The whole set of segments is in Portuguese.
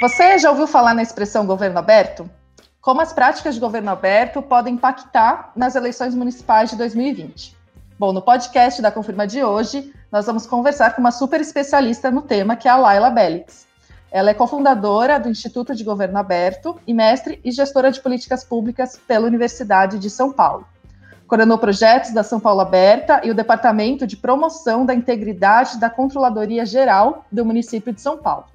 Você já ouviu falar na expressão governo aberto? Como as práticas de governo aberto podem impactar nas eleições municipais de 2020? Bom, no podcast da Confirma de hoje, nós vamos conversar com uma super especialista no tema, que é a Laila Bellix. Ela é cofundadora do Instituto de Governo Aberto e mestre e gestora de políticas públicas pela Universidade de São Paulo. Coordenou projetos da São Paulo Aberta e o Departamento de Promoção da Integridade da Controladoria Geral do município de São Paulo.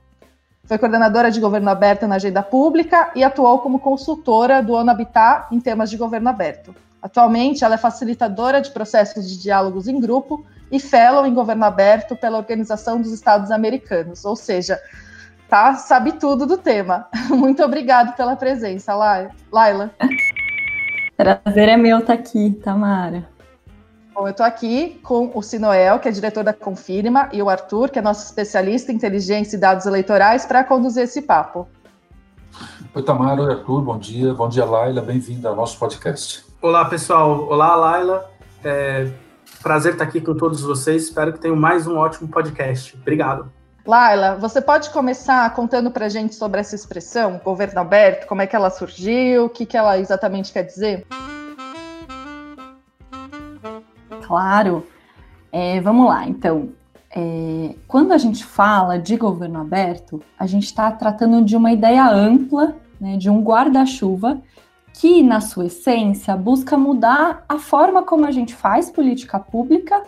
Foi coordenadora de governo aberto na agenda pública e atuou como consultora do ONU Habitat em temas de governo aberto. Atualmente, ela é facilitadora de processos de diálogos em grupo e fellow em governo aberto pela Organização dos Estados Americanos, ou seja, tá, sabe tudo do tema. Muito obrigada pela presença, Laila. Prazer é meu estar tá aqui, Tamara. Bom, eu estou aqui com o Sinoel, que é diretor da Confirma, e o Arthur, que é nosso especialista em inteligência e dados eleitorais, para conduzir esse papo. Oi, Tamara, oi, Arthur, bom dia. Bom dia, Laila, bem-vinda ao nosso podcast. Olá, pessoal. Olá, Laila. É... Prazer estar aqui com todos vocês. Espero que tenham mais um ótimo podcast. Obrigado. Laila, você pode começar contando para a gente sobre essa expressão, governo aberto, como é que ela surgiu, o que, que ela exatamente quer dizer? Claro. É, vamos lá, então. É, quando a gente fala de governo aberto, a gente está tratando de uma ideia ampla, né, de um guarda-chuva que, na sua essência, busca mudar a forma como a gente faz política pública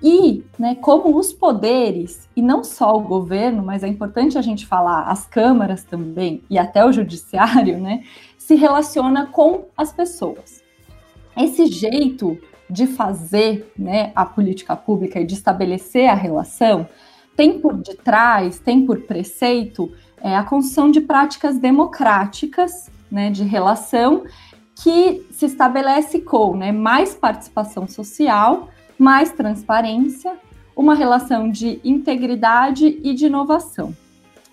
e né, como os poderes, e não só o governo, mas é importante a gente falar as câmaras também, e até o judiciário, né, se relaciona com as pessoas. Esse jeito de fazer né, a política pública e de estabelecer a relação, tem por detrás, tem por preceito é, a construção de práticas democráticas né, de relação que se estabelece com né, mais participação social, mais transparência, uma relação de integridade e de inovação.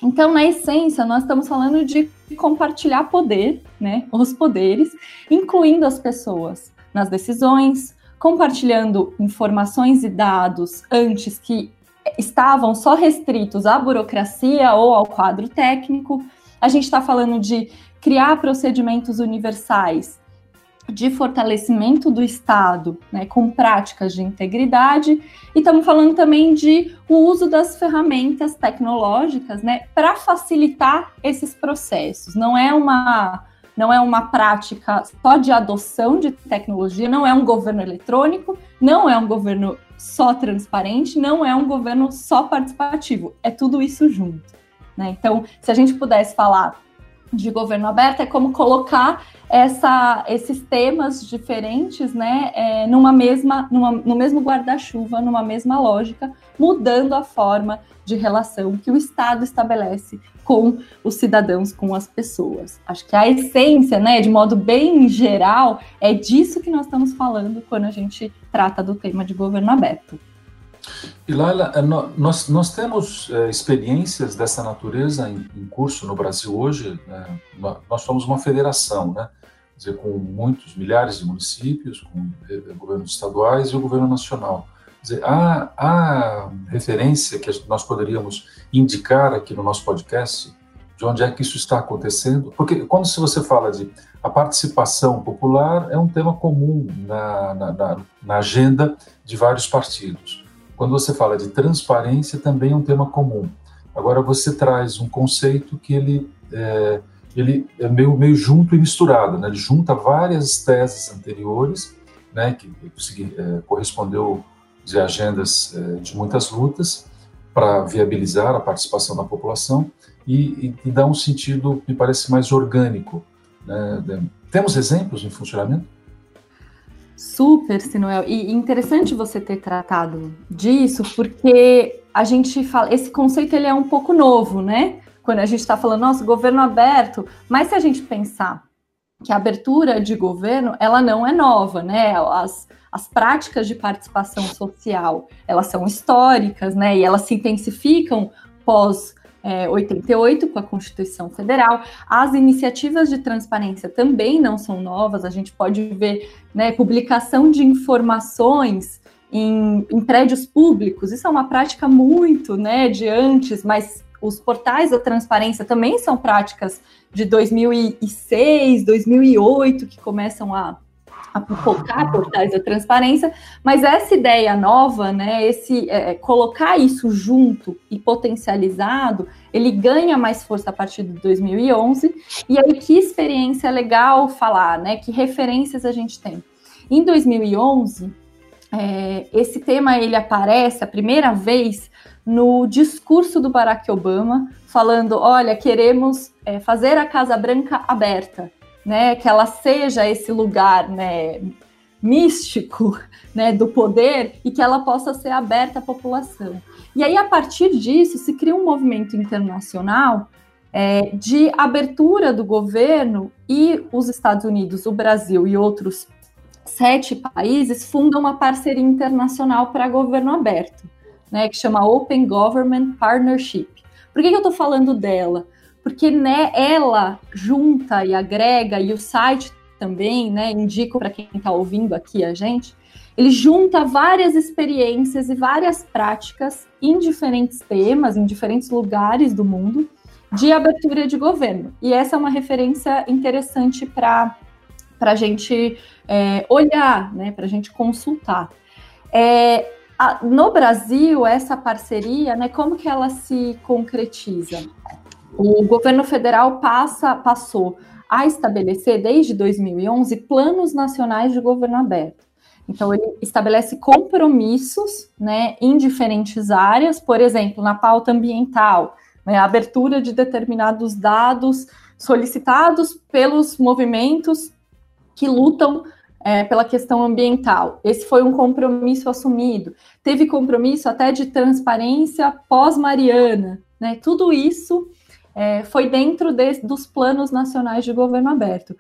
Então, na essência, nós estamos falando de compartilhar poder, né, os poderes, incluindo as pessoas nas decisões, compartilhando informações e dados antes que estavam só restritos à burocracia ou ao quadro técnico. A gente está falando de criar procedimentos universais de fortalecimento do Estado, né, com práticas de integridade, e estamos falando também de o uso das ferramentas tecnológicas, né, para facilitar esses processos. Não é uma não é uma prática só de adoção de tecnologia, não é um governo eletrônico, não é um governo só transparente, não é um governo só participativo, é tudo isso junto. Né? Então, se a gente pudesse falar de governo aberto, é como colocar essa, esses temas diferentes né, é, numa mesma, numa, no mesmo guarda-chuva, numa mesma lógica, mudando a forma de relação que o Estado estabelece com os cidadãos, com as pessoas. Acho que a essência, né, de modo bem geral, é disso que nós estamos falando quando a gente trata do tema de governo aberto. E Laila, é, nós, nós temos é, experiências dessa natureza em, em, curso no Brasil hoje. Né? Nós somos uma federação, né? Quer dizer, com muitos milhares de municípios, com é, governos estaduais e o governo nacional. Quer dizer, há, há referência que nós poderíamos indicar aqui no nosso podcast de onde é que isso está acontecendo? Porque quando se você fala de a participação popular é um tema comum na, na, na, na agenda de vários partidos. Quando você fala de transparência também é um tema comum. Agora você traz um conceito que ele é, ele é meio, meio junto e misturado, né? Ele junta várias teses anteriores, né? Que é, correspondeu de agendas é, de muitas lutas para viabilizar a participação da população e, e, e, dá um sentido, me parece, mais orgânico. Né? Temos exemplos em funcionamento? Super, Sinuel. E interessante você ter tratado disso, porque a gente fala, esse conceito ele é um pouco novo, né? Quando a gente está falando, nossa, governo aberto, mas se a gente pensar que a abertura de governo, ela não é nova, né? As, as práticas de participação social, elas são históricas, né? E elas se intensificam pós é, 88 com a Constituição Federal. As iniciativas de transparência também não são novas. A gente pode ver, né, publicação de informações em, em prédios públicos. Isso é uma prática muito, né, de antes, mas os portais da transparência também são práticas de 2006, 2008 que começam a a colocar portais da transparência, mas essa ideia nova, né, esse é, é, colocar isso junto e potencializado, ele ganha mais força a partir de 2011. E aí que experiência legal falar, né? Que referências a gente tem? Em 2011, é, esse tema ele aparece a primeira vez no discurso do Barack Obama, falando: olha, queremos é, fazer a Casa Branca aberta né, que ela seja esse lugar, né, místico, né, do poder e que ela possa ser aberta à população. E aí a partir disso se cria um movimento internacional é, de abertura do governo e os Estados Unidos, o Brasil e outros sete países fundam uma parceria internacional para governo aberto, né, que chama Open Government Partnership. Por que, que eu estou falando dela? Porque né, ela junta e agrega, e o site também, né, indico para quem está ouvindo aqui a gente, ele junta várias experiências e várias práticas em diferentes temas, em diferentes lugares do mundo, de abertura de governo. E essa é uma referência interessante para a gente é, olhar, né, para a gente consultar. É, a, no Brasil, essa parceria, né, como que ela se concretiza? O governo federal passa, passou a estabelecer, desde 2011, planos nacionais de governo aberto. Então, ele estabelece compromissos né, em diferentes áreas, por exemplo, na pauta ambiental, né, a abertura de determinados dados solicitados pelos movimentos que lutam é, pela questão ambiental. Esse foi um compromisso assumido. Teve compromisso até de transparência pós-Mariana. Né, tudo isso é, foi dentro de, dos planos nacionais de governo aberto.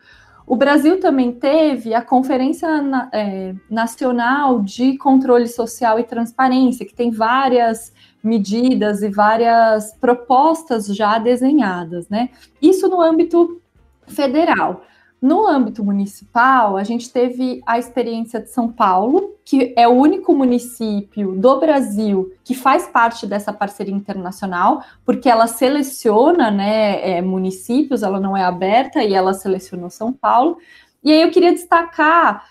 O Brasil também teve a Conferência na, é, Nacional de Controle Social e Transparência, que tem várias medidas e várias propostas já desenhadas, né? Isso no âmbito federal. No âmbito municipal, a gente teve a experiência de São Paulo, que é o único município do Brasil que faz parte dessa parceria internacional, porque ela seleciona né, é, municípios, ela não é aberta e ela selecionou São Paulo. E aí eu queria destacar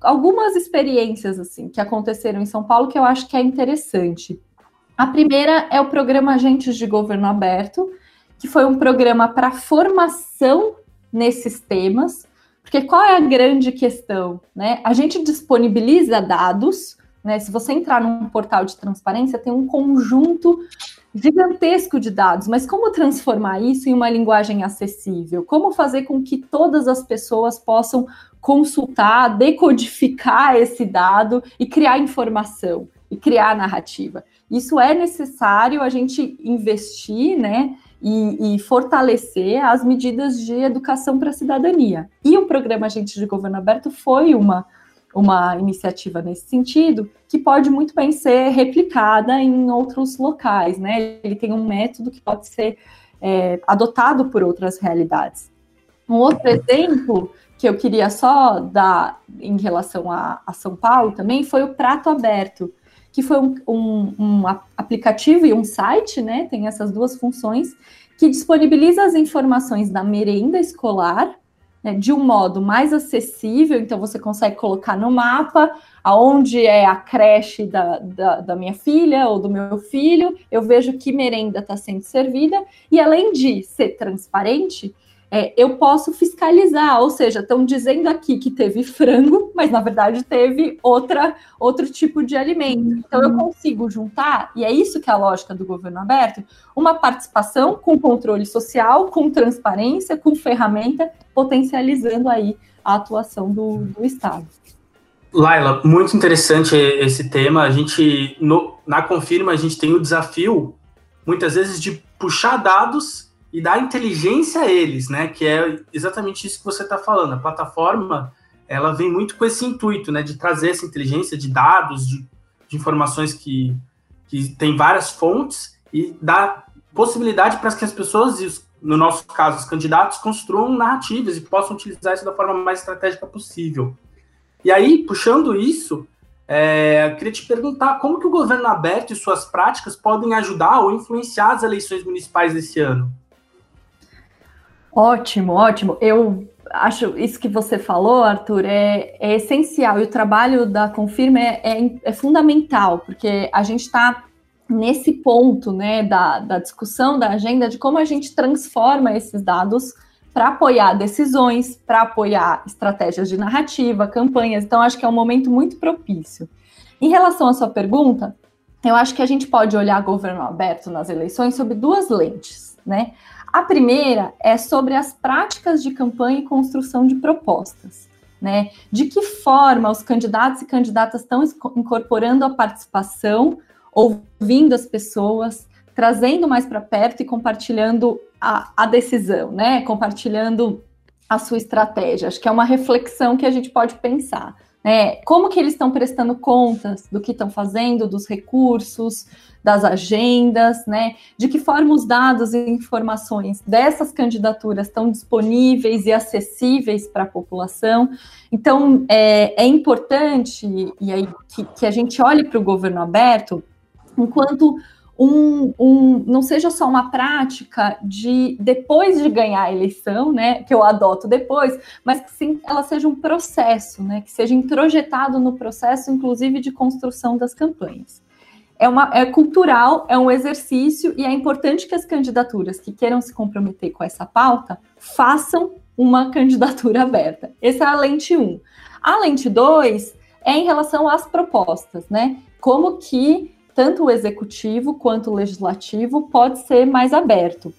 algumas experiências assim que aconteceram em São Paulo que eu acho que é interessante. A primeira é o programa Agentes de Governo Aberto, que foi um programa para formação nesses temas, porque qual é a grande questão? Né? A gente disponibiliza dados, né? Se você entrar num portal de transparência, tem um conjunto gigantesco de dados, mas como transformar isso em uma linguagem acessível? Como fazer com que todas as pessoas possam consultar, decodificar esse dado e criar informação e criar narrativa? Isso é necessário a gente investir, né? E, e fortalecer as medidas de educação para a cidadania. E o programa Agente de Governo Aberto foi uma, uma iniciativa nesse sentido, que pode muito bem ser replicada em outros locais, né? Ele tem um método que pode ser é, adotado por outras realidades. Um outro exemplo que eu queria só dar em relação a, a São Paulo também foi o Prato Aberto, que foi um, um, um aplicativo e um site, né? Tem essas duas funções, que disponibiliza as informações da merenda escolar né, de um modo mais acessível, então você consegue colocar no mapa aonde é a creche da, da, da minha filha ou do meu filho, eu vejo que merenda está sendo servida, e além de ser transparente, é, eu posso fiscalizar, ou seja, estão dizendo aqui que teve frango, mas na verdade teve outra, outro tipo de alimento. Então eu consigo juntar, e é isso que é a lógica do governo aberto, uma participação com controle social, com transparência, com ferramenta, potencializando aí a atuação do, do Estado. Laila, muito interessante esse tema. A gente, no, na Confirma, a gente tem o desafio, muitas vezes, de puxar dados e dar inteligência a eles, né? Que é exatamente isso que você está falando. A plataforma ela vem muito com esse intuito, né? De trazer essa inteligência de dados, de, de informações que, que tem várias fontes e dar possibilidade para que as pessoas, no nosso caso, os candidatos, construam narrativas e possam utilizar isso da forma mais estratégica possível. E aí, puxando isso, É, queria te perguntar como que o governo aberto e suas práticas podem ajudar ou influenciar as eleições municipais desse ano. Ótimo, ótimo. Eu acho isso que você falou, Arthur, é, é essencial. E o trabalho da Confirma é, é, é fundamental, porque a gente está nesse ponto né, da, da discussão da agenda de como a gente transforma esses dados para apoiar decisões, para apoiar estratégias de narrativa, campanhas. Então, acho que é um momento muito propício. Em relação à sua pergunta, eu acho que a gente pode olhar governo aberto nas eleições sob duas lentes, né? A primeira é sobre as práticas de campanha e construção de propostas, né? De que forma os candidatos e candidatas estão incorporando a participação, ouvindo as pessoas, trazendo mais para perto e compartilhando a, a decisão, né? Compartilhando a sua estratégia. Acho que é uma reflexão que a gente pode pensar. Né? Como que eles estão prestando contas do que estão fazendo, dos recursos, das agendas, né? De que forma os dados e informações dessas candidaturas estão disponíveis e acessíveis para a população. Então, é, é importante e aí que, que a gente olhe para o governo aberto enquanto um, um, não seja só uma prática de depois de ganhar a eleição, né, que eu adoto depois, mas que sim ela seja um processo, né, que seja introjetado no processo, inclusive de construção das campanhas. É, uma, é cultural, é um exercício e é importante que as candidaturas que queiram se comprometer com essa pauta façam uma candidatura aberta. Essa é a lente 1. Um. A lente 2 é em relação às propostas, né? Como que tanto o executivo quanto o legislativo pode ser mais aberto.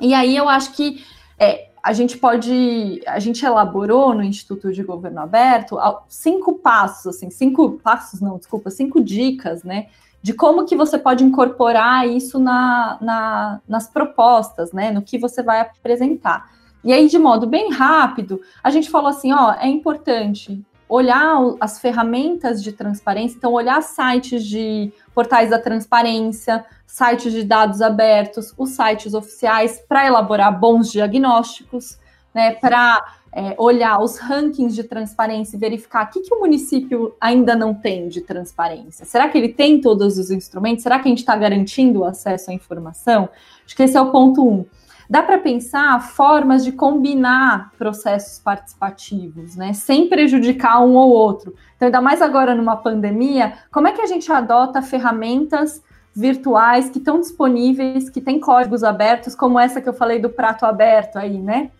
E aí eu acho que é, a gente pode, a gente elaborou no Instituto de Governo Aberto cinco passos, assim, cinco passos, não, desculpa, cinco dicas, né, de como que você pode incorporar isso na, na, nas propostas, né, no que você vai apresentar. E aí, de modo bem rápido, a gente falou assim, ó, é importante olhar as ferramentas de transparência, então olhar sites de portais da transparência, sites de dados abertos, os sites oficiais para elaborar bons diagnósticos, né, para é, olhar os rankings de transparência e verificar o que, que o município ainda não tem de transparência. Será que ele tem todos os instrumentos? Será que a gente está garantindo o acesso à informação? Acho que esse é o ponto um. Dá para pensar formas de combinar processos participativos, né, sem prejudicar um ou outro. Então, ainda mais agora numa pandemia, como é que a gente adota ferramentas virtuais que estão disponíveis, que têm códigos abertos, como essa que eu falei do prato aberto aí, né?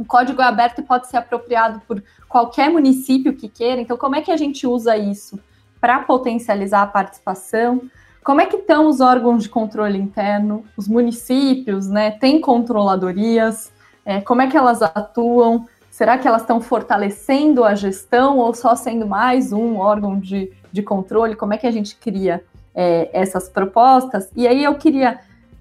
O código é aberto e pode ser apropriado por qualquer município que queira. Então, como é que a gente usa isso para potencializar a participação? Como é que estão os órgãos de controle interno? Os municípios, né? Tem controladorias? É, como é que elas atuam? Será que elas estão fortalecendo a gestão ou só sendo mais um órgão de, de controle? Como é que a gente cria é, essas propostas? E aí eu queria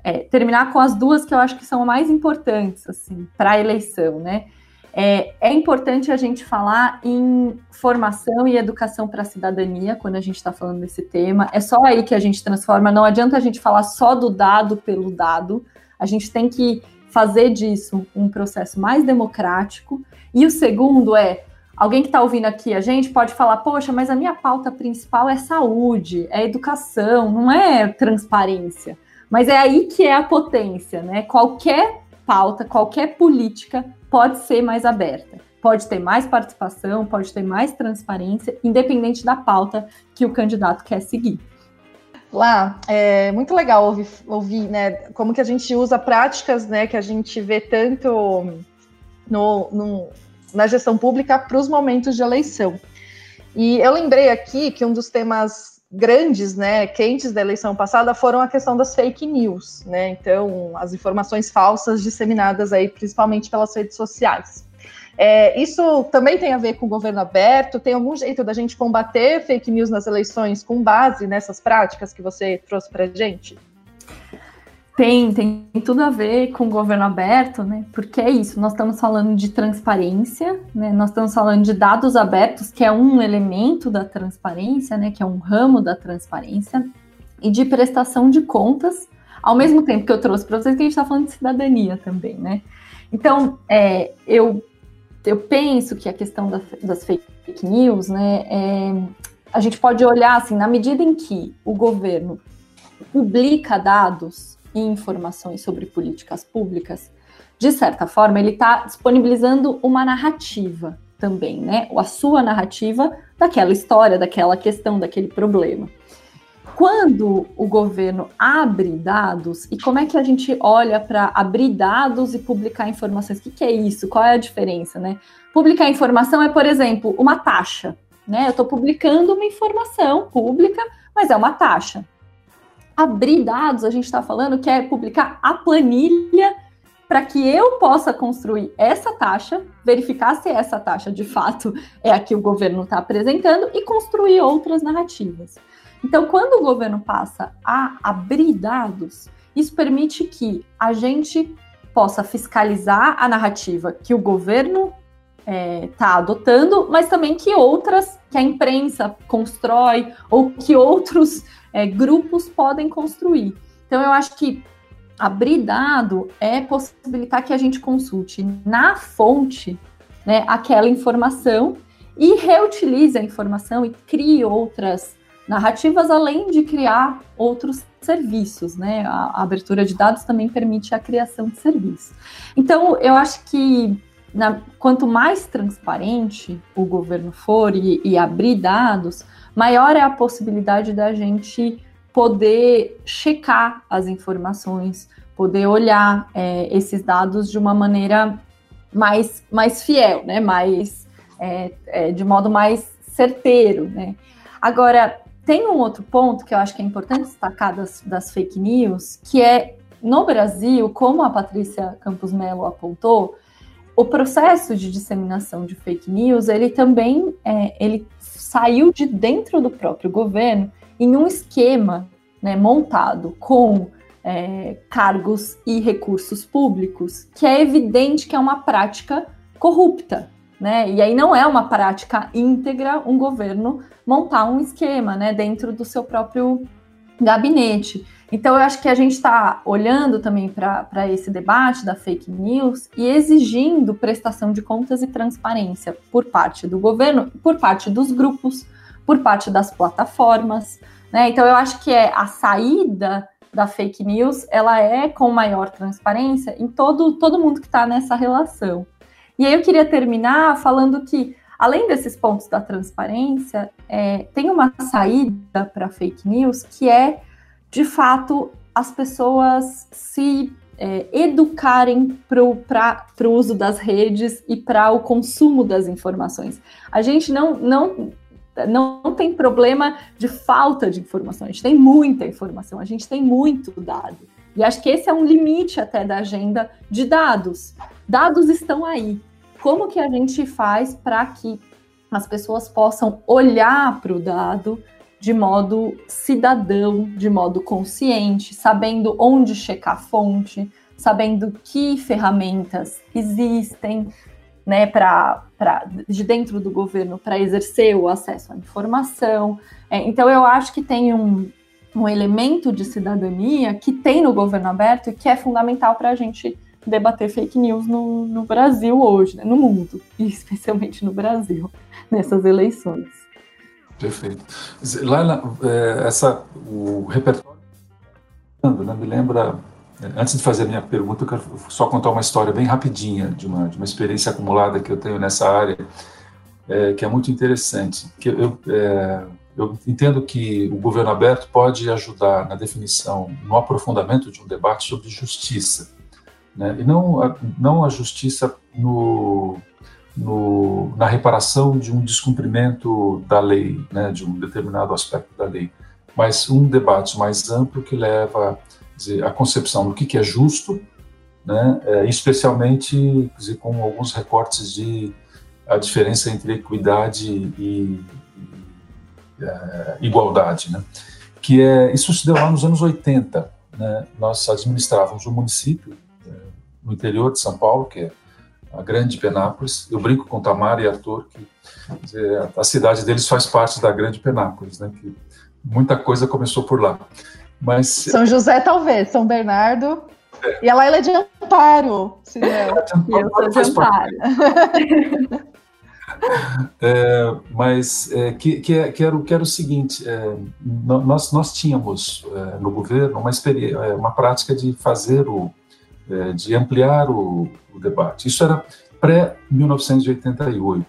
é, terminar com as duas que eu acho que são mais importantes assim, para a eleição, né? É, é, importante a gente falar em formação e educação para a cidadania quando a gente está falando desse tema. É só aí que a gente transforma. Não adianta a gente falar só do dado pelo dado. A gente tem que fazer disso um processo mais democrático. E o segundo é alguém que está ouvindo aqui a gente pode falar, poxa, mas a minha pauta principal é saúde, é educação, não é transparência. Mas é aí que é a potência, né? Qualquer pauta, qualquer política pode ser mais aberta, pode ter mais participação, pode ter mais transparência, independente da pauta que o candidato quer seguir. Lá, é muito legal ouvir, ouvir, né, como que a gente usa práticas, né, que a gente vê tanto no, no na gestão pública para os momentos de eleição. E eu lembrei aqui que um dos temas grandes, né, quentes da eleição passada foram a questão das fake news, né? Então, as informações falsas disseminadas aí, principalmente pelas redes sociais. É, isso também tem a ver com o governo aberto? Tem algum jeito da gente combater fake news nas eleições com base nessas práticas que você trouxe para gente? Tem, tem tudo a ver com o governo aberto, né? Porque é isso, nós estamos falando de transparência, né? Nós estamos falando de dados abertos, que é um elemento da transparência, né? Que é um ramo da transparência, e de prestação de contas, ao mesmo tempo que eu trouxe para vocês que a gente está falando de cidadania também, né? Então, é, eu, eu penso que a questão da, das fake news, né? É, a gente pode olhar assim, na medida em que o governo publica dados e informações sobre políticas públicas, de certa forma, ele está disponibilizando uma narrativa também, né? A sua narrativa daquela história, daquela questão, daquele problema. Quando o governo abre dados, e como é que a gente olha para abrir dados e publicar informações? O que, que é isso? Qual é a diferença, né? Publicar informação é, por exemplo, uma taxa, né? Eu estou publicando uma informação pública, mas é uma taxa. Abrir dados, a gente está falando que é publicar a planilha para que eu possa construir essa taxa, verificar se essa taxa de fato é a que o governo está apresentando e construir outras narrativas. Então, quando o governo passa a abrir dados, isso permite que a gente possa fiscalizar a narrativa que o governo está é, tá adotando, mas também que outras, que a imprensa constrói ou que outros é, grupos podem construir. Então, eu acho que abrir dado é possibilitar que a gente consulte na fonte né, aquela informação e reutilize a informação e crie outras narrativas, além de criar outros serviços, né? A, abertura de dados também permite a criação de serviços. Então, eu acho que na, quanto mais transparente o governo for e, e abrir dados, maior é a possibilidade da gente poder checar as informações, poder olhar é, esses dados de uma maneira mais, mais fiel, né? mais, é, é, de modo mais certeiro. Né? Agora, tem um outro ponto que eu acho que é importante destacar das, das fake news, que é no Brasil, como a Patrícia Campos Melo apontou, o processo de disseminação de fake news, ele também é, ele saiu de dentro do próprio governo em um esquema né, montado com é, cargos e recursos públicos, que é evidente que é uma prática corrupta, né? E aí não é uma prática íntegra um governo montar um esquema, né, dentro do seu próprio gabinete. Então, eu acho que a gente está olhando também para esse debate da fake news e exigindo prestação de contas e transparência por parte do governo, por parte dos grupos, por parte das plataformas. Né? Então, eu acho que é a saída da fake news, ela é com maior transparência em todo, todo mundo que está nessa relação. E aí eu queria terminar falando que, além desses pontos da transparência, é, tem uma saída para fake news que é, de fato, as pessoas se é, educarem para o uso das redes e para o consumo das informações. A gente não, não não tem problema de falta de informação, a gente tem muita informação, a gente tem muito dado. E acho que esse é um limite até da agenda de dados. Dados estão aí. Como que a gente faz para que as pessoas possam olhar para o dado de modo cidadão, de modo consciente, sabendo onde checar a fonte, sabendo que ferramentas existem, né, para de dentro do governo para exercer o acesso à informação. É, então, eu acho que tem um, um elemento de cidadania que tem no governo aberto e que é fundamental para a gente debater fake news no, no Brasil hoje, né, no mundo, e especialmente no Brasil, nessas eleições. Perfeito. Laila, é, essa, o repertório né, me lembra Antes de fazer a minha pergunta, eu quero só contar uma história bem rapidinha de uma, de uma experiência acumulada que eu tenho nessa área, é, que é muito interessante. Que eu, é, eu entendo que o governo aberto pode ajudar na definição, no aprofundamento de um debate sobre justiça, né? e não a, não a justiça no, no, na reparação de um descumprimento da lei, né, de um determinado aspecto da lei, mas um debate mais amplo que leva dizer, a concepção do que, que é justo, né, é, especialmente dizer, com alguns recortes de a diferença entre equidade e, e é, igualdade, né, que é isso se deu lá nos anos 80, né, nós administrávamos um município no interior de São Paulo que é a Grande Penápolis. Eu brinco com Tamara e Arthur que dizer, a cidade deles faz parte da Grande Penápolis, né, que muita coisa começou por lá. Mas... São José, talvez, São Bernardo. É. E a Laila é de Amparo, se não. Sou de Amparo. é, mas é, que, que, é, que, era, que era o seguinte: é, nós, nós tínhamos é, no governo uma, é, uma prática de fazer o. de ampliar o, o debate. Isso era pré-1988,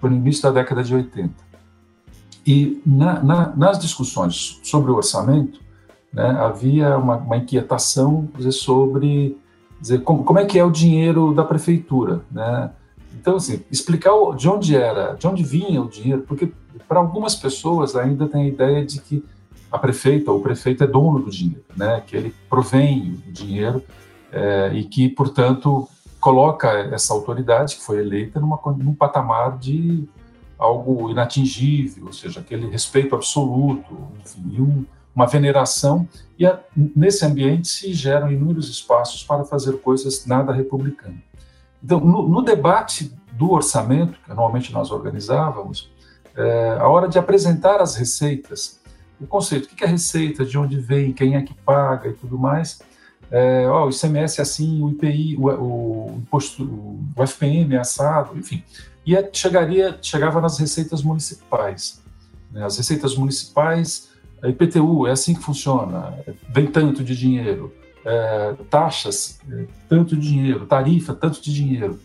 foi no início da década de 80. E na, na, nas discussões sobre o orçamento, né, havia uma, uma inquietação dizer, sobre dizer, como, como é que é o dinheiro da prefeitura, né? Então, assim, explicar de onde era, de onde vinha o dinheiro, porque para algumas pessoas ainda tem a ideia de que a prefeita ou o prefeito é dono do dinheiro, né? Que ele provém o dinheiro é, e que, portanto, coloca essa autoridade que foi eleita numa, num patamar de algo inatingível, ou seja, aquele respeito absoluto, enfim, um, uma veneração, e a, nesse ambiente se geram inúmeros espaços para fazer coisas nada republicanas. Então, no, no, debate do orçamento, que normalmente nós organizávamos, é, a hora de apresentar as receitas, o conceito, o que é receita, de onde vem, quem é que paga e tudo mais, é, ó, o ICMS é assim, o IPI, o, o, imposto, o FPM é assado, enfim, e é, chegaria, chegava nas receitas municipais. Né? As receitas municipais, a IPTU, é assim que funciona, vem tanto de dinheiro, é, taxas, é, tanto de dinheiro, tarifa, tanto de dinheiro.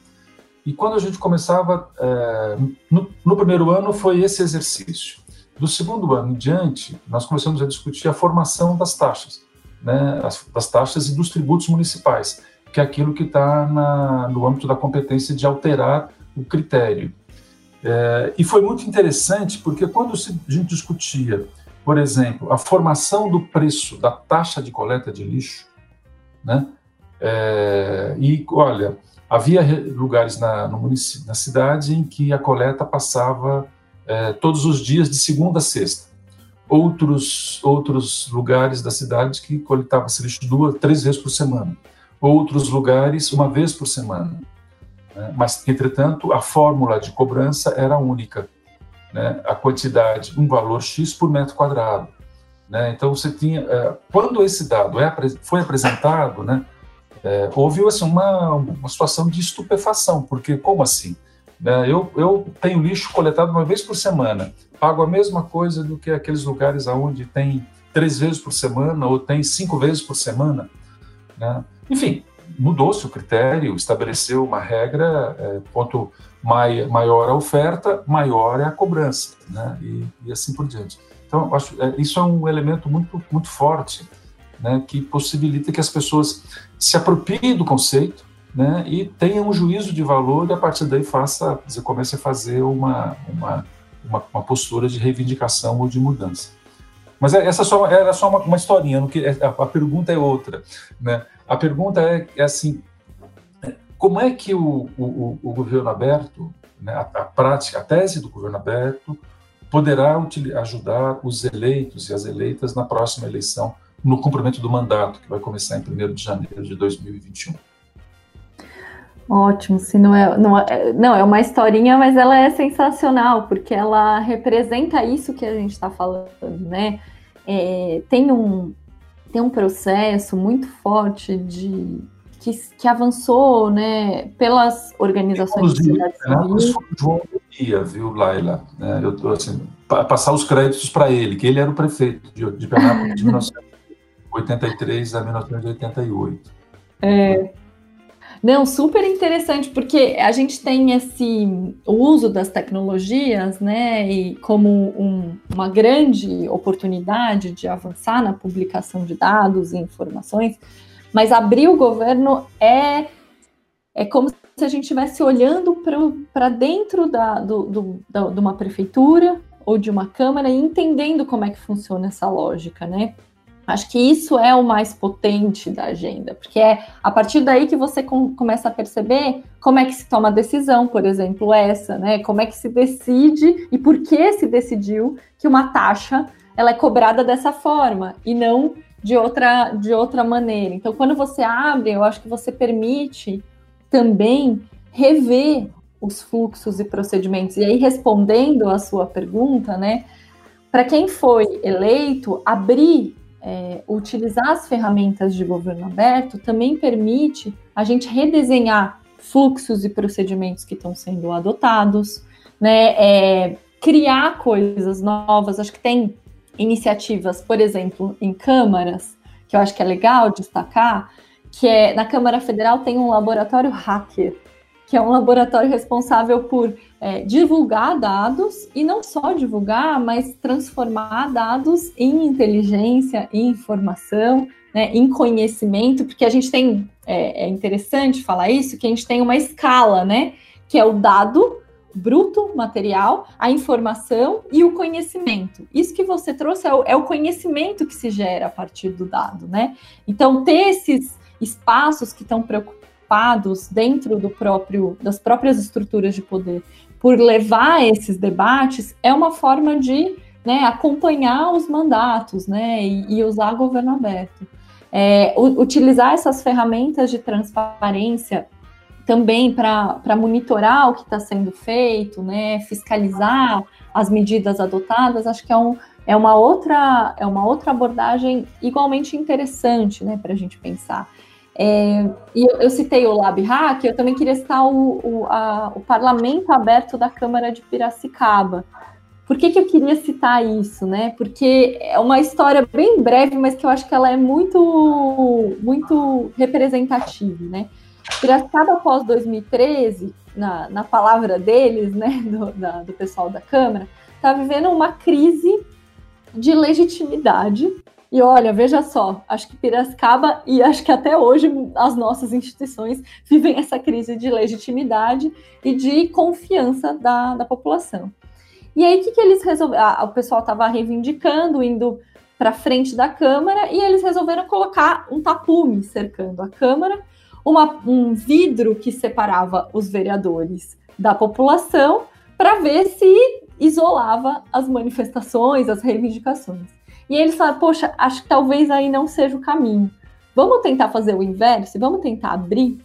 E quando a gente começava, é, no, no, primeiro ano foi esse exercício. Do segundo ano em diante, nós começamos a discutir a formação das taxas, né, as, das taxas e dos tributos municipais, que é aquilo que está no âmbito da competência de alterar o critério. É, e foi muito interessante porque quando a gente discutia, por exemplo, a formação do preço da taxa de coleta de lixo, né? É, e olha, havia lugares na, na cidade em que a coleta passava é, todos os dias de segunda a sexta. Outros outros lugares da cidade que coletava esse lixo duas, três vezes por semana. Outros lugares uma vez por semana. Né? Mas entretanto a fórmula de cobrança era única, né? A quantidade, um valor x por metro quadrado. Né? Então, você tinha. É, quando esse dado é, foi apresentado, né, é, houve assim, uma, uma situação de estupefação, porque como assim? Né, eu, eu tenho lixo coletado uma vez por semana, pago a mesma coisa do que aqueles lugares onde tem três vezes por semana ou tem cinco vezes por semana. Né? Enfim, mudou-se o critério, estabeleceu uma regra, é, quanto maior a oferta, maior é a cobrança, né? e, e assim por diante. Então, acho, é, isso é um elemento muito, muito forte, né, que possibilita que as pessoas se apropriem do conceito né, e tenham um juízo de valor e a partir daí faça, dizer, comece a fazer uma, uma, uma, uma, postura de reivindicação ou de mudança. Mas é, essa só, era só uma, uma historinha, que, é, a, a, pergunta é outra. Né? A pergunta é, é assim, como é que o, o, o governo aberto, né, a, a prática, a tese do governo aberto, poderá ajudar os eleitos e as eleitas na próxima eleição, no cumprimento do mandato, que vai começar em 1 de janeiro de 2021. Ótimo, se não é, não é, não é uma historinha, mas ela é sensacional porque ela representa isso que a gente está falando, né? É, tem um tem um processo muito forte de que, que avançou, né, pelas organizações Inclusive, sociedade João viu, Laila? É, eu tô assim, passar os créditos para ele, que ele era o prefeito de, de Penápolis de 1983 a 1988. É. Não, super interessante, porque a gente tem esse uso das tecnologias, né, e como um, uma grande oportunidade de avançar na publicação de dados e informações, mas abrir o governo é é como se a gente estivesse olhando para dentro da, do, do, da, de uma prefeitura ou de uma câmara e entendendo como é que funciona essa lógica, né? Acho que isso é o mais potente da agenda, porque é a partir daí que você com, começa a perceber como é que se toma a decisão, por exemplo, essa, né? Como é que se decide e por que se decidiu que uma taxa ela é cobrada dessa forma e não de outra, de outra maneira. Então, quando você abre, eu acho que você permite também rever os fluxos e procedimentos. E aí, respondendo a sua pergunta, né? Para quem foi eleito, abrir, é, utilizar as ferramentas de governo aberto também permite a gente redesenhar fluxos e procedimentos que estão sendo adotados, né, é, criar coisas novas. Acho que tem iniciativas, por exemplo, em câmaras, que eu acho que é legal destacar, que é na Câmara Federal tem um laboratório hacker, que é um laboratório responsável por é, divulgar dados e não só divulgar, mas transformar dados em inteligência, em informação, né, em conhecimento, porque a gente tem, é, é interessante falar isso, que a gente tem uma escala, né, que é o dado bruto, material, a informação e o conhecimento. Isso que você trouxe é o, é o, conhecimento que se gera a partir do dado, né? Então, ter esses espaços que estão preocupados dentro do próprio, das próprias estruturas de poder por levar esses debates é uma forma de né, acompanhar os mandatos né, e, e usar governo aberto. É, utilizar essas ferramentas de transparência também para monitorar o que está sendo feito, né, fiscalizar as medidas adotadas, acho que é, um, é, uma, outra, é uma outra abordagem igualmente interessante né, para a gente pensar. É, e eu, eu, citei o Lab Hack, eu também queria citar o, o, a, o Parlamento Aberto da Câmara de Piracicaba. Por que, que eu queria citar isso, né? Porque é uma história bem breve, mas que eu acho que ela é muito, muito representativa, né? Piracicaba, após 2013, na, na palavra deles, né, do, da, do pessoal da Câmara, está vivendo uma crise de legitimidade e olha, veja só, acho que Piracicaba e acho que até hoje as nossas instituições vivem essa crise de legitimidade e de confiança da, da população. E aí, o que, que eles resolveram? Ah, o pessoal estava reivindicando, indo para frente da Câmara, e eles resolveram colocar um tapume cercando a Câmara, uma, um vidro que separava os vereadores da população, para ver se isolava as manifestações, as reivindicações. E eles falaram, poxa, acho que talvez aí não seja o caminho. Vamos tentar fazer o inverso, vamos tentar abrir.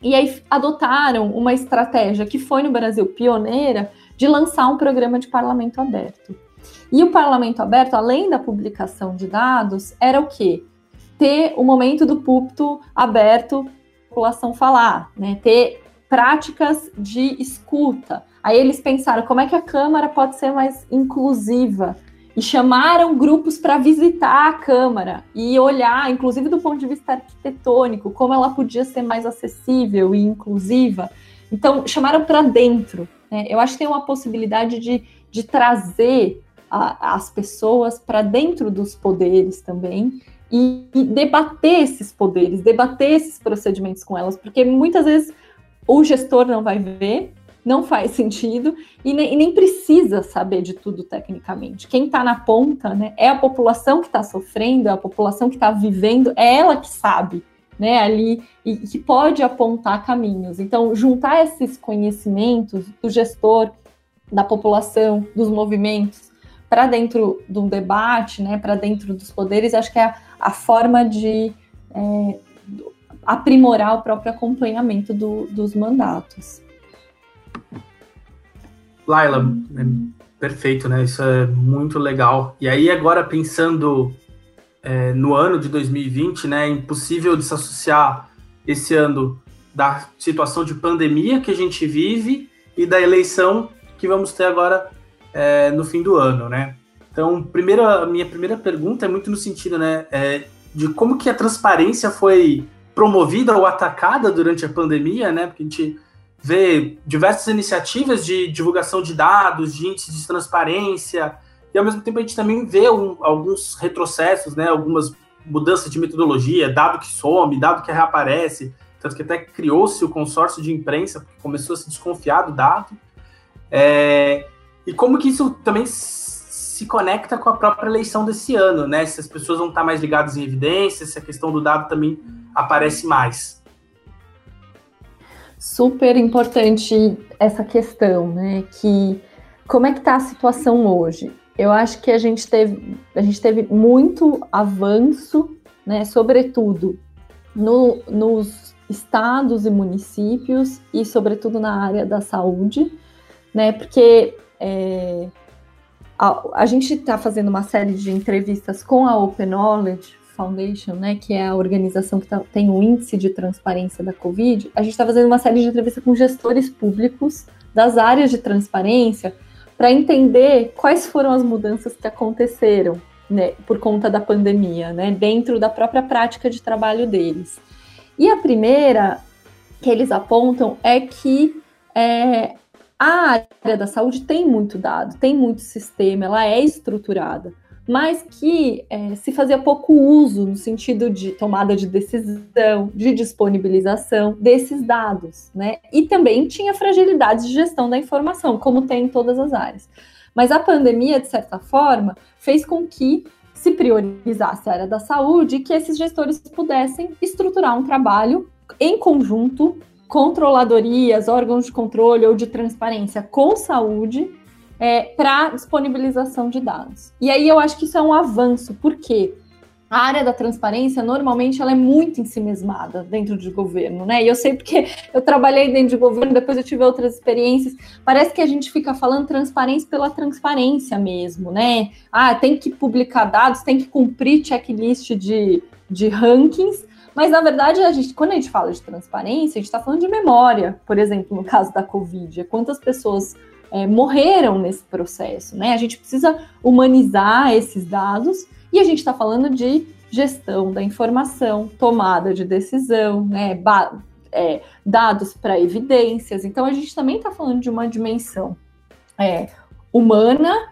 E aí adotaram uma estratégia que foi no Brasil pioneira de lançar um programa de parlamento aberto. E o parlamento aberto, além da publicação de dados, era o quê? Ter o momento do púlpito aberto, a população falar, né? Ter práticas de escuta. Aí eles pensaram como é que a Câmara pode ser mais inclusiva, e chamaram grupos para visitar a Câmara e olhar, inclusive do ponto de vista arquitetônico, como ela podia ser mais acessível e inclusiva. Então, chamaram para dentro. Né? Eu acho que tem uma possibilidade de, de trazer a, as pessoas para dentro dos poderes também e, e debater esses poderes, debater esses procedimentos com elas, porque muitas vezes o gestor não vai ver, não faz sentido e nem, e nem precisa saber de tudo tecnicamente. Quem está na ponta né, é a população que está sofrendo, é a população que está vivendo, é ela que sabe né, ali e que pode apontar caminhos. Então, juntar esses conhecimentos do gestor, da população, dos movimentos, para dentro de um debate, né, para dentro dos poderes, acho que é a, a forma de é, aprimorar o próprio acompanhamento do, dos mandatos. Laila, é perfeito, né? Isso é muito legal. E aí, agora pensando é, no ano de 2020, né? É impossível desassociar esse ano da situação de pandemia que a gente vive e da eleição que vamos ter agora é, no fim do ano, né? Então, primeira, a minha primeira pergunta é muito no sentido, né? É, de como que a transparência foi promovida ou atacada durante a pandemia, né? Porque a gente vê diversas iniciativas de divulgação de dados, de índices de transparência, e ao mesmo tempo a gente também vê um, alguns retrocessos, né, algumas mudanças de metodologia, dado que some, dado que reaparece, tanto que até criou-se o consórcio de imprensa, porque começou a se desconfiar do dado. É, e como que isso também se conecta com a própria eleição desse ano, né? Se as pessoas vão estar mais ligadas em evidências, se a questão do dado também aparece mais super importante essa questão, né? Que como é que está a situação hoje? Eu acho que a gente teve, a gente teve muito avanço, né? Sobretudo no, nos estados e municípios e sobretudo na área da saúde, né? Porque é, a, a gente está fazendo uma série de entrevistas com a Open Knowledge Foundation, né, que é a organização que tá, tem o índice de transparência da Covid, a gente está fazendo uma série de entrevistas com gestores públicos das áreas de transparência para entender quais foram as mudanças que aconteceram né, por conta da pandemia, né, dentro da própria prática de trabalho deles. E a primeira que eles apontam é que é, a área da saúde tem muito dado, tem muito sistema, ela é estruturada, mas que é, se fazia pouco uso no sentido de tomada de decisão, de disponibilização desses dados, né? E também tinha fragilidades de gestão da informação, como tem em todas as áreas. Mas a pandemia, de certa forma, fez com que se priorizasse a área da saúde e que esses gestores pudessem estruturar um trabalho em conjunto controladorias, órgãos de controle ou de transparência com saúde é, para disponibilização de dados. E aí eu acho que isso é um avanço, porque a área da transparência normalmente ela é muito ensimesmada dentro de governo, né? E eu sei porque eu trabalhei dentro de governo, depois eu tive outras experiências. Parece que a gente fica falando transparência pela transparência mesmo, né? Ah, tem que publicar dados, tem que cumprir checklist de, de rankings, mas, na verdade, a gente, quando a gente fala de transparência, a gente está falando de memória, por exemplo, no caso da Covid. Quantas pessoas é, morreram nesse processo, né? A gente precisa humanizar esses dados e a gente está falando de gestão da informação, tomada de decisão, né? É, dados para evidências. Então, a gente também está falando de uma dimensão é, humana,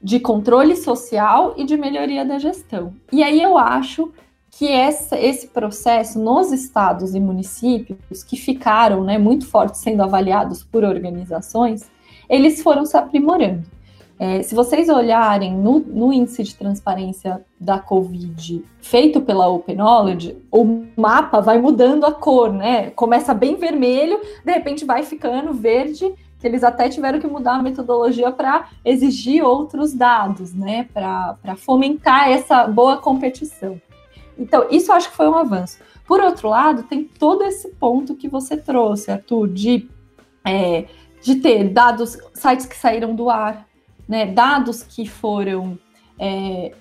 de controle social e de melhoria da gestão. E aí eu acho que essa, esse processo nos estados e municípios que ficaram né, muito fortes sendo avaliados por organizações, eles foram se aprimorando. É, se vocês olharem no, no, índice de transparência da Covid feito pela Open Knowledge, o mapa vai mudando a cor, né? Começa bem vermelho, de repente vai ficando verde, que eles até tiveram que mudar a metodologia para exigir outros dados, né? Para fomentar essa boa competição. Então, isso eu acho que foi um avanço. Por outro lado, tem todo esse ponto que você trouxe, Arthur, de, é, de ter dados, sites que saíram do ar, né, dados que foram é,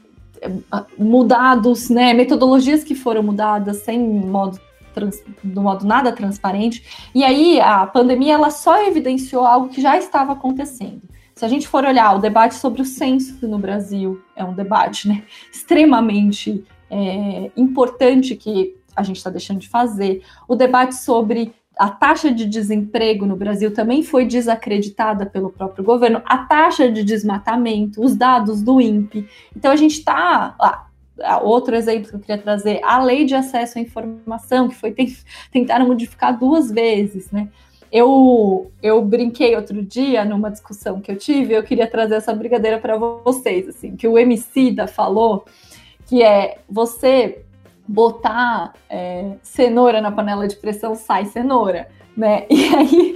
mudados, né, metodologias que foram mudadas sem modo trans, do modo nada transparente. E aí a pandemia ela só evidenciou algo que já estava acontecendo. Se a gente for olhar o debate sobre o censo no Brasil, é um debate né, extremamente é, importante que a gente está deixando de fazer. O debate sobre a taxa de desemprego no Brasil também foi desacreditada pelo próprio governo, a taxa de desmatamento, os dados do INPE. Então a gente está. Outro exemplo que eu queria trazer, a lei de acesso à informação, que foi tentaram modificar duas vezes, né? Eu, eu brinquei outro dia numa discussão que eu tive, eu queria trazer essa brigadeira para vocês, assim, que o Emicida falou que é você botar é, cenoura na panela de pressão, sai cenoura, né? E aí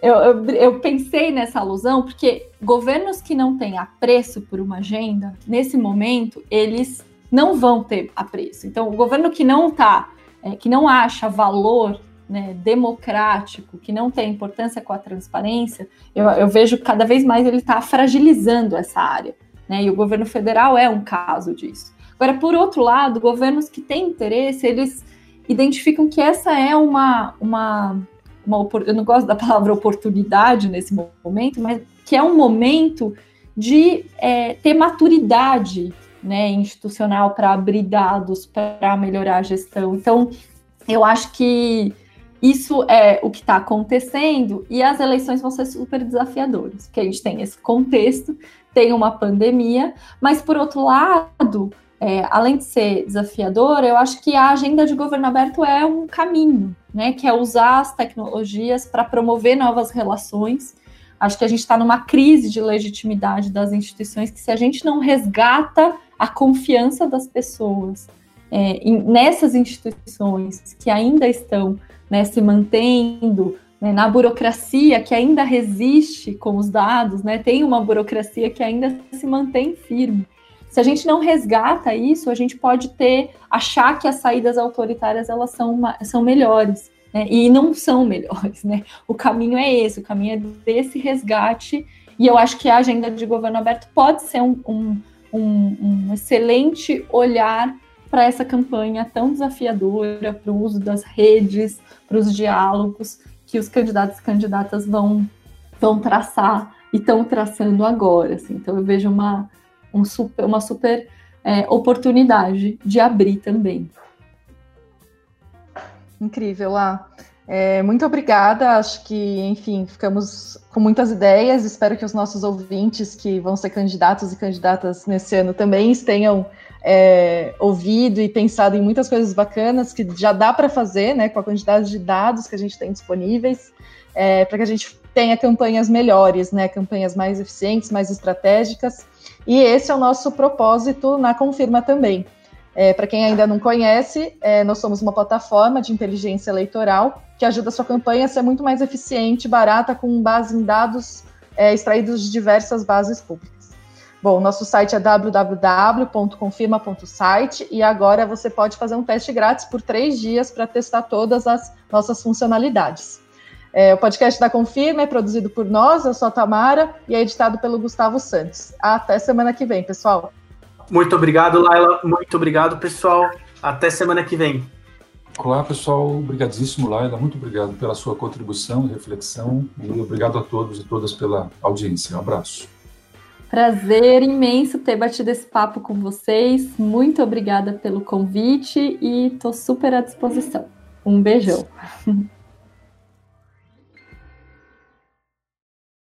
eu, eu, eu, pensei nessa alusão porque governos que não têm apreço por uma agenda, nesse momento, eles não vão ter apreço. Então, o governo que não tá, é, que não acha valor né, democrático, que não tem importância com a transparência, eu, eu vejo cada vez mais ele está fragilizando essa área. Né, e o governo federal é um caso disso. Agora, por outro lado, governos que têm interesse, eles identificam que essa é uma, uma, uma eu não gosto da palavra oportunidade nesse momento, mas que é um momento de é, ter maturidade né, institucional para abrir dados, para melhorar a gestão. Então, eu acho que isso é o que está acontecendo e as eleições vão ser super desafiadoras, porque a gente tem esse contexto, tem uma pandemia, mas por outro lado, é, além de ser desafiadora, eu acho que a agenda de governo aberto é um caminho, né? Que é usar as tecnologias para promover novas relações. Acho que a gente está numa crise de legitimidade das instituições que, se a gente não resgata a confiança das pessoas é, em, nessas instituições que ainda estão né, se mantendo né, na burocracia que ainda resiste com os dados, né, tem uma burocracia que ainda se mantém firme. Se a gente não resgata isso, a gente pode ter achar que as saídas autoritárias elas são, são melhores. Né? E não são melhores, né? O caminho é esse, o caminho é desse resgate, e eu acho que a agenda de governo aberto pode ser um, um, um, um excelente olhar para essa campanha tão desafiadora, para o uso das redes, para os diálogos que os candidatos e candidatas vão vão traçar e estão traçando agora. Assim. Então eu vejo uma, um super, uma super é, oportunidade de abrir também. Incrível, lá. É, muito obrigada. Acho que, enfim, ficamos com muitas ideias. Espero que os nossos ouvintes que vão ser candidatos e candidatas nesse ano também tenham é, ouvido e pensado em muitas coisas bacanas que já dá para fazer, né, com a quantidade de dados que a gente tem disponíveis, é, para que a gente tenha campanhas melhores, né, campanhas mais eficientes, mais estratégicas. E esse é o nosso propósito na Confirma também. É, Para quem ainda não conhece, é, nós somos uma plataforma de inteligência eleitoral que ajuda a sua campanha a ser muito mais eficiente, barata, com base em dados é, extraídos de diversas bases públicas. Bom, nosso site é www.confirma.site e agora você pode fazer um teste grátis por três dias para testar todas as nossas funcionalidades. É, o podcast da Confirma é produzido por nós, eu sou a Tamara, e é editado pelo Gustavo Santos. Até semana que vem, pessoal. Muito obrigado, Laila. Muito obrigado, pessoal. Até semana que vem. Olá, pessoal. Obrigadíssimo, Laila. Muito obrigado pela sua contribuição e reflexão. E obrigado a todos e todas pela audiência. Um abraço. Prazer imenso ter batido esse papo com vocês. Muito obrigada pelo convite e estou super à disposição. Um beijão.